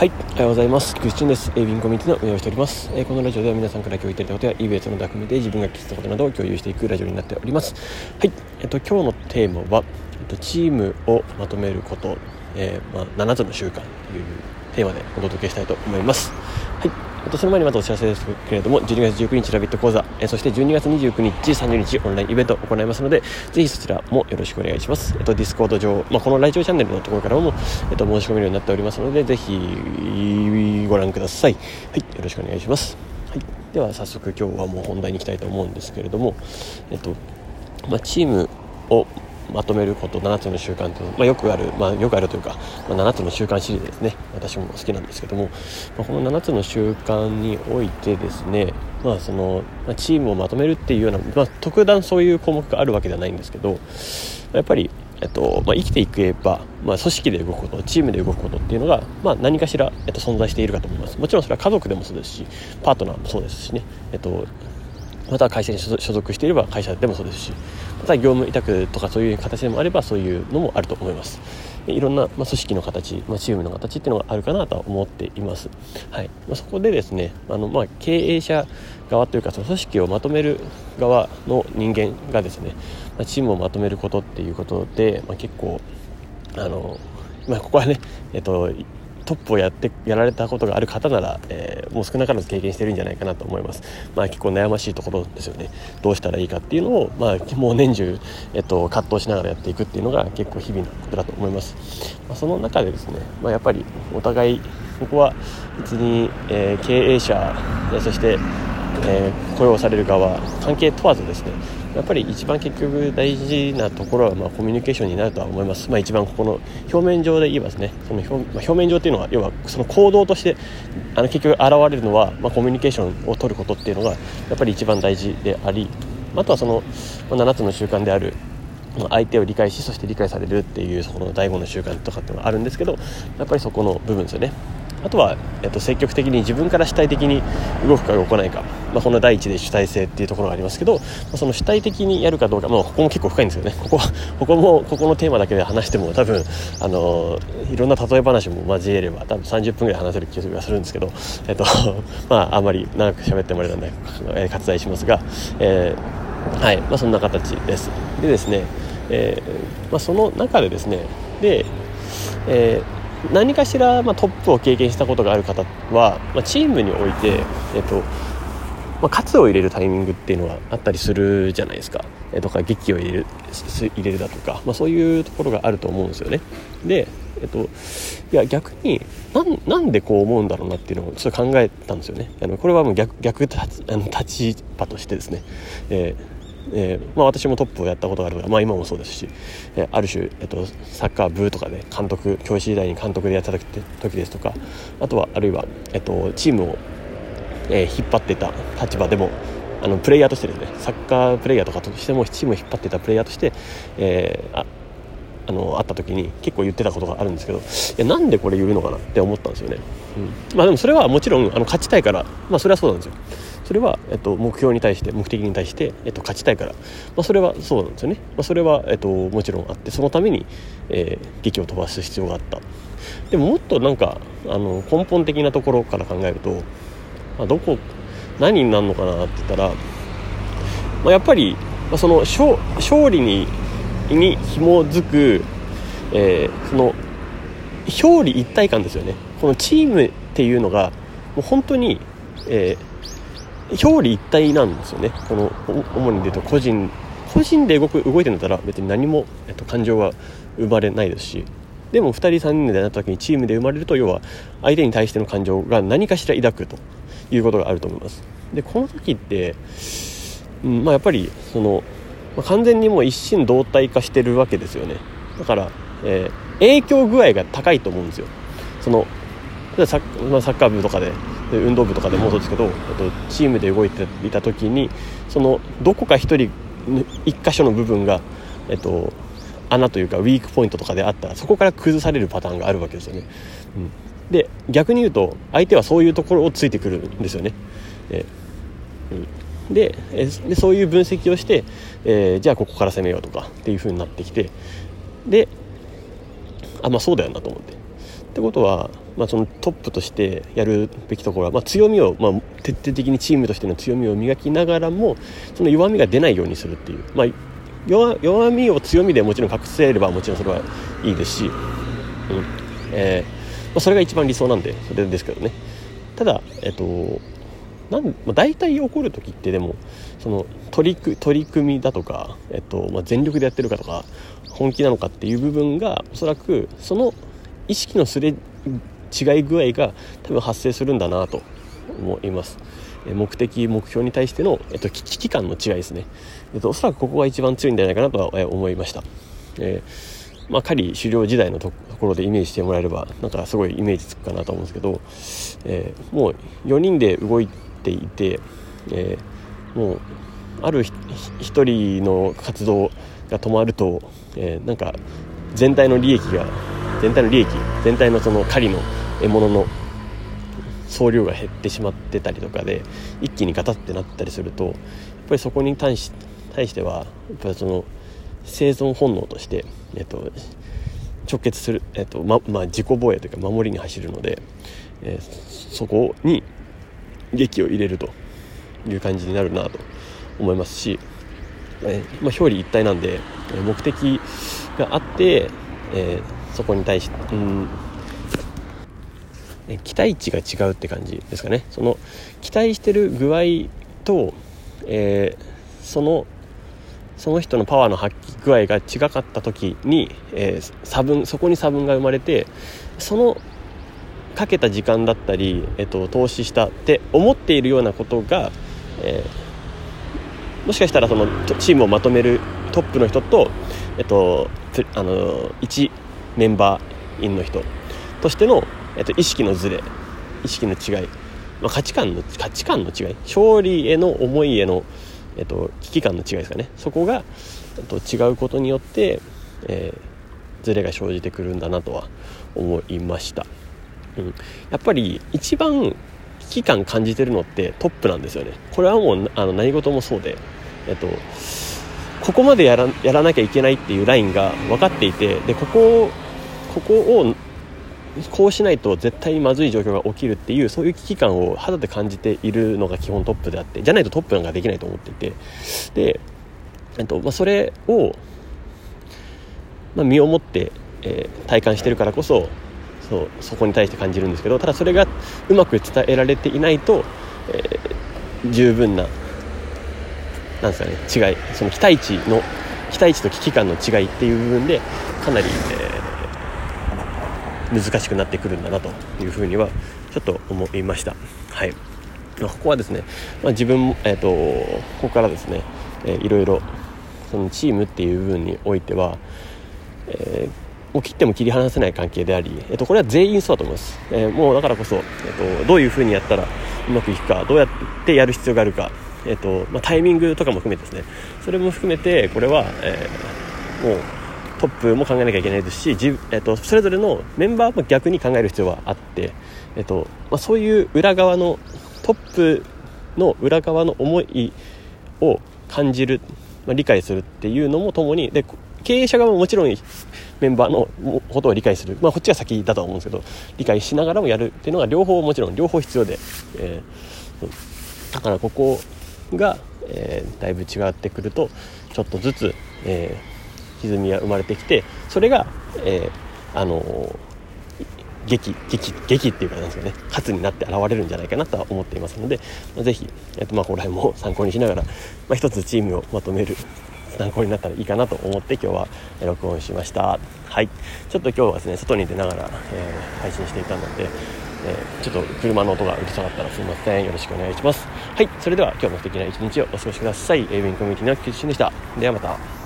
はい、おはようございます。菊池です。エイビンコミュニティの運営をしております。えー、このラジオでは皆さんから今日いただいたことや、イベントの匠で自分が聞いたことなどを共有していくラジオになっております。はい、えっと、今日のテーマは、えっと、チームをまとめること、え、まあ、7つの習慣というテーマでお届けしたいと思います。はい、とその前にまずお知らせですけれども12月19日ラビット講座、えそして12月29日30日オンラインイベントを行いますのでぜひそちらもよろしくお願いします、えっと、ディスコード上、まあ、このラジオチャンネルのところからも、えっと、申し込めるようになっておりますのでぜひご覧ください。はいよろしくお願いします。はい、では早速今日はもう本題に行きたいと思うんですけれども、えっとまあ、チームをまとめること7つの習慣というまあ、よくある、まあ、よくあるというか、まあ、7つの習慣シリーズですね。私も好きなんですけども、まあ、この7つの習慣においてですね、まあそのま、チームをまとめるっていうような、まあ、特段そういう項目があるわけではないんですけどやっぱりえっとまあ、生きていけば、まあ、組織で動くことチームで動くことっていうのが、まあ、何かしら、えっと、存在しているかと思います。もちろんそれは家族でもそうですしパートナーもそうですしね、えっと、または会社に所属していれば会社でもそうですしまた業務委託とかそういう形でもあればそういうのもあると思います。いろんな、ま、組織の形、ま、チームの形っていうのがあるかなとは思っています、はい。ま、そこでですねあの、まあ、経営者側というかその組織をまとめる側の人間がですね、ま、チームをまとめることっていうことで、ま、結構あのまあ、ここはね、えっと、トップをやってやられたことがある方なら、えー、もう少なからず経験してるんじゃないかなと思います。まあ、結構悩ましいところですよね。どうしたらいいかっていうのを、まあ、もう年中、えっと、葛藤しながらやっていくっていうのが結構日々のことだと思います。まあ、その中でですね、まあ、やっぱりお互いここは別に、えー、経営者そして、えー、雇用される側関係問わずですねやっぱり一番結局大事なところはまコミュニケーションになるとは思います、まあ、一番ここの表面上で言いますねその表,、まあ、表面上っていうのは要はその行動としてあの結局現れるのは、まあ、コミュニケーションを取ることっていうのがやっぱり一番大事でありあとはその、ま、7つの習慣である相手を理解しそして理解されるっていうその第5の習慣とかってのがあるんですけどやっぱりそこの部分ですよね。あとは、えっと、積極的に自分から主体的に動くか動かないか、まあ、この第一で主体性っていうところがありますけど、まあ、その主体的にやるかどうか、まあ、ここも結構深いんですよね。ここここもここのテーマだけで話しても多分あのいろんな例え話も交えれば多分30分ぐらい話せる気がするんですけど、えっと まあ、あんまり長く喋ってもらえたので、えー、割愛しますが、えー、はい。まあ、そんな形です。でですね、えーまあ、その中でですねで、えー何かしら、まあ、トップを経験したことがある方は、まあ、チームにおいて、えっとまあ、喝を入れるタイミングっていうのはあったりするじゃないですか、えー、とか劇を入れる入れるだとか、まあ、そういうところがあると思うんですよね。で、えっ、と、いや逆になんでこう思うんだろうなっていうのをちょっと考えたんですよね。あのこれはもう逆逆立あの立場としてですね、えーえー、まあ、私もトップをやったことがあるから、まあ、今もそうですし、えー、ある種、えーと、サッカー部とかで監督教師時代に監督でやった時ですとかあとはあるいは、えーと、チームを、え引っ張ってた立場でもあのプレイヤーとしてですねサッカープレイヤーとかとしてもチームを引っ張ってたプレイヤーとして、えああの会った時に結構言ってたことがあるんですけどいやなんでこれ言うのかなって思ったんですよね、うん、まあでもそれはもちろんあの勝ちたいからまあそれはそうなんですよ。それは、えっと、目標に対して目的に対して、えっと、勝ちたいから、まあ、それはそうなんですよね、まあ、それは、えっと、もちろんあってそのために、えー、劇を飛ばす必要があった。でももっとなんかあの根本的なところから考えると、まあ、どこ何になるのかなって言ったら、まあ、やっぱり、まあ、その勝勝利にに紐づく、えー、その表裏一体感ですよね。このチームっていうのがもう本当に、えー、表裏一体なんですよね。この主に言うと個人個人で動く動いてるんだったら別に何も、えっと、感情は生まれないですし。でも2人3人でなった時にチームで生まれると要は相手に対しての感情が何かしら抱くと。いうことがあると思います。でこの時って、うんまあ、やっぱりその、まあ、完全にもう一心同体化してるわけですよねだから、えー、影響具合が高いと思うんですよそのサッ,、まあ、サッカー部とかで運動部とかでもそうですけどとチームで動いていた時にそのどこか一人一箇所の部分が、えっと、穴というかウィークポイントとかであったらそこから崩されるパターンがあるわけですよね。うん、で逆に言うと相手はそういうところをついてくるんですよね。えうん、ででそういう分析をして、えー、じゃあここから攻めようとかっていう風になってきてであまあそうだよなと思って。ってことは、まあ、そのトップとしてやるべきところは、まあ、強みを、まあ、徹底的にチームとしての強みを磨きながらもその弱みが出ないようにするっていう、まあ、弱弱みを強みでもちろん隠せればもちろんそれはいいですし、うん。えーまあ、それが一番理想なんでそれですけどね。ただ、えっとなんまあ、大体起こる時ってでもその取り取り組みだとか、えっとまあ、全力でやってるかとか本気なのかっていう部分がおそらくその意識のすれ違い具合が多分発生するんだなと思います。目的目標に対しての、えっと、危機感の違いですね、えっと、おそらくここが一番強いんじゃないかなとは思いました、えー、まあ、狩り狩猟時代のところでイメージしてもらえればなんかすごいイメージつくかなと思うんですけど、えー、もう4人で動いてていて、えー、もうある1人の活動が止まると、えなんか全体の利益が全体の利益全体のその狩りの獲物の総量が減ってしまってたりとかで一気にガタってなったりするとやっぱりそこに対し対してはやっぱりその生存本能として、えっと、直結する、えっとままあ、自己防衛というか守りに走るので、えー、そこに劇を入れるという感じになるなと思いますし、えーまあ、表裏一体なんで目的があって、えーそこに対して、うん、期待値が違うって感じですかね。その期待してる具合と、えー、そのその人のパワーの発揮具合が違かった時に、えー、差分そこに差分が生まれてそのかけた時間だったり、えっと、投資したって思っているようなことが、えー、もしかしたらそのチームをまとめるトップの人と、えっと、あの1メンバー員の人としての、えっと、意識のずれ意識の違い、まあ、価値観の価値観の違い勝利への思いへの、えっと、危機感の違いですかね。そこが、えっと、違うことによって、えー、ずれが生じてくるんだなとは思いました、うん、やっぱり一番危機感感じてるのってトップなんですよね。これはもうあの何事もそうで。えっとここまでやらやらなきゃいけないっていうラインが分かっていてでここここをこうしないと絶対にまずい状況が起きるっていうそういう危機感を肌で感じているのが基本トップであってじゃないとトップなんかできないと思っていて。で、えっとまあ、それを、まあ、身をもって、えー、体感してるからこそそうそこに対して感じるんですけどただそれがうまく伝えられていないと、えー、十分ななんですかね違いその期待値の期待値と危機感の違いっていう部分でかなり、えー、難しくなってくるんだなというふうにはちょっと思いました。はいここはですね、まあ、自分も、えーと、ここからですね、えー、いろいろそのチームっていう部分においては、えー、もう切っても切り離せない関係であり、えーと、これは全員そうだと思います、えー、もうだからこそ、えーとどういうふうにやったらうまくいくかどうやってやる必要があるかえーとまあ、タイミングとかも含めてですね。それも含めてこれは、えー、もうトップも考えなきゃいけないですし、えーと、それぞれのメンバーも逆に考える必要はあって、えーとまあ、そういう裏側のトップの裏側の思いを感じる、まあ、理解するっていうのもともにで経営者側ももちろんメンバーのことを理解する、まあ、こっちが先だとは思うんですけど理解しながらもやるっていうのが両方もちろん両方必要で、えー、だからここが、えー、だいぶ違ってくるとちょっとずつ、えー、歪みが生まれてきてそれが、えー、あの劇劇劇っていうかなんですかね勝つになって現れるんじゃないかなとは思っていますので、まあ、ぜひ、えーとまあ、ここら辺も参考にしながら、まあ、一つチームをまとめる参考になったらいいかなと思って今日は録音しました。はい。ちょっと今日はですね外に出ながら、えー、配信していたのでえー、ちょっと車の音がうるさかったらすいません。よろしくお願いします。はい。それでは今日も素敵な一日をお過ごしください。エイビンコミュニティのキッシンでした。ではまた。